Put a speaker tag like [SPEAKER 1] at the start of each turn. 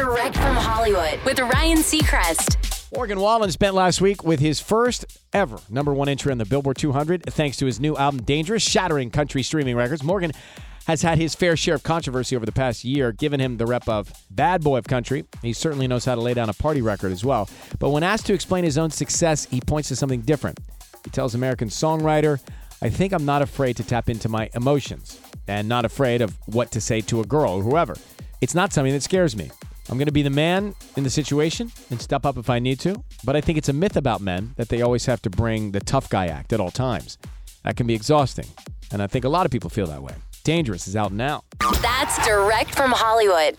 [SPEAKER 1] Direct from Hollywood with Ryan Seacrest.
[SPEAKER 2] Morgan Wallen spent last week with his first ever number one entry on the Billboard 200 thanks to his new album Dangerous, shattering country streaming records. Morgan has had his fair share of controversy over the past year, giving him the rep of bad boy of country. He certainly knows how to lay down a party record as well. But when asked to explain his own success, he points to something different. He tells American songwriter, I think I'm not afraid to tap into my emotions and not afraid of what to say to a girl or whoever. It's not something that scares me. I'm going to be the man in the situation and step up if I need to. But I think it's a myth about men that they always have to bring the tough guy act at all times. That can be exhausting. And I think a lot of people feel that way. Dangerous is out now.
[SPEAKER 1] That's direct from Hollywood.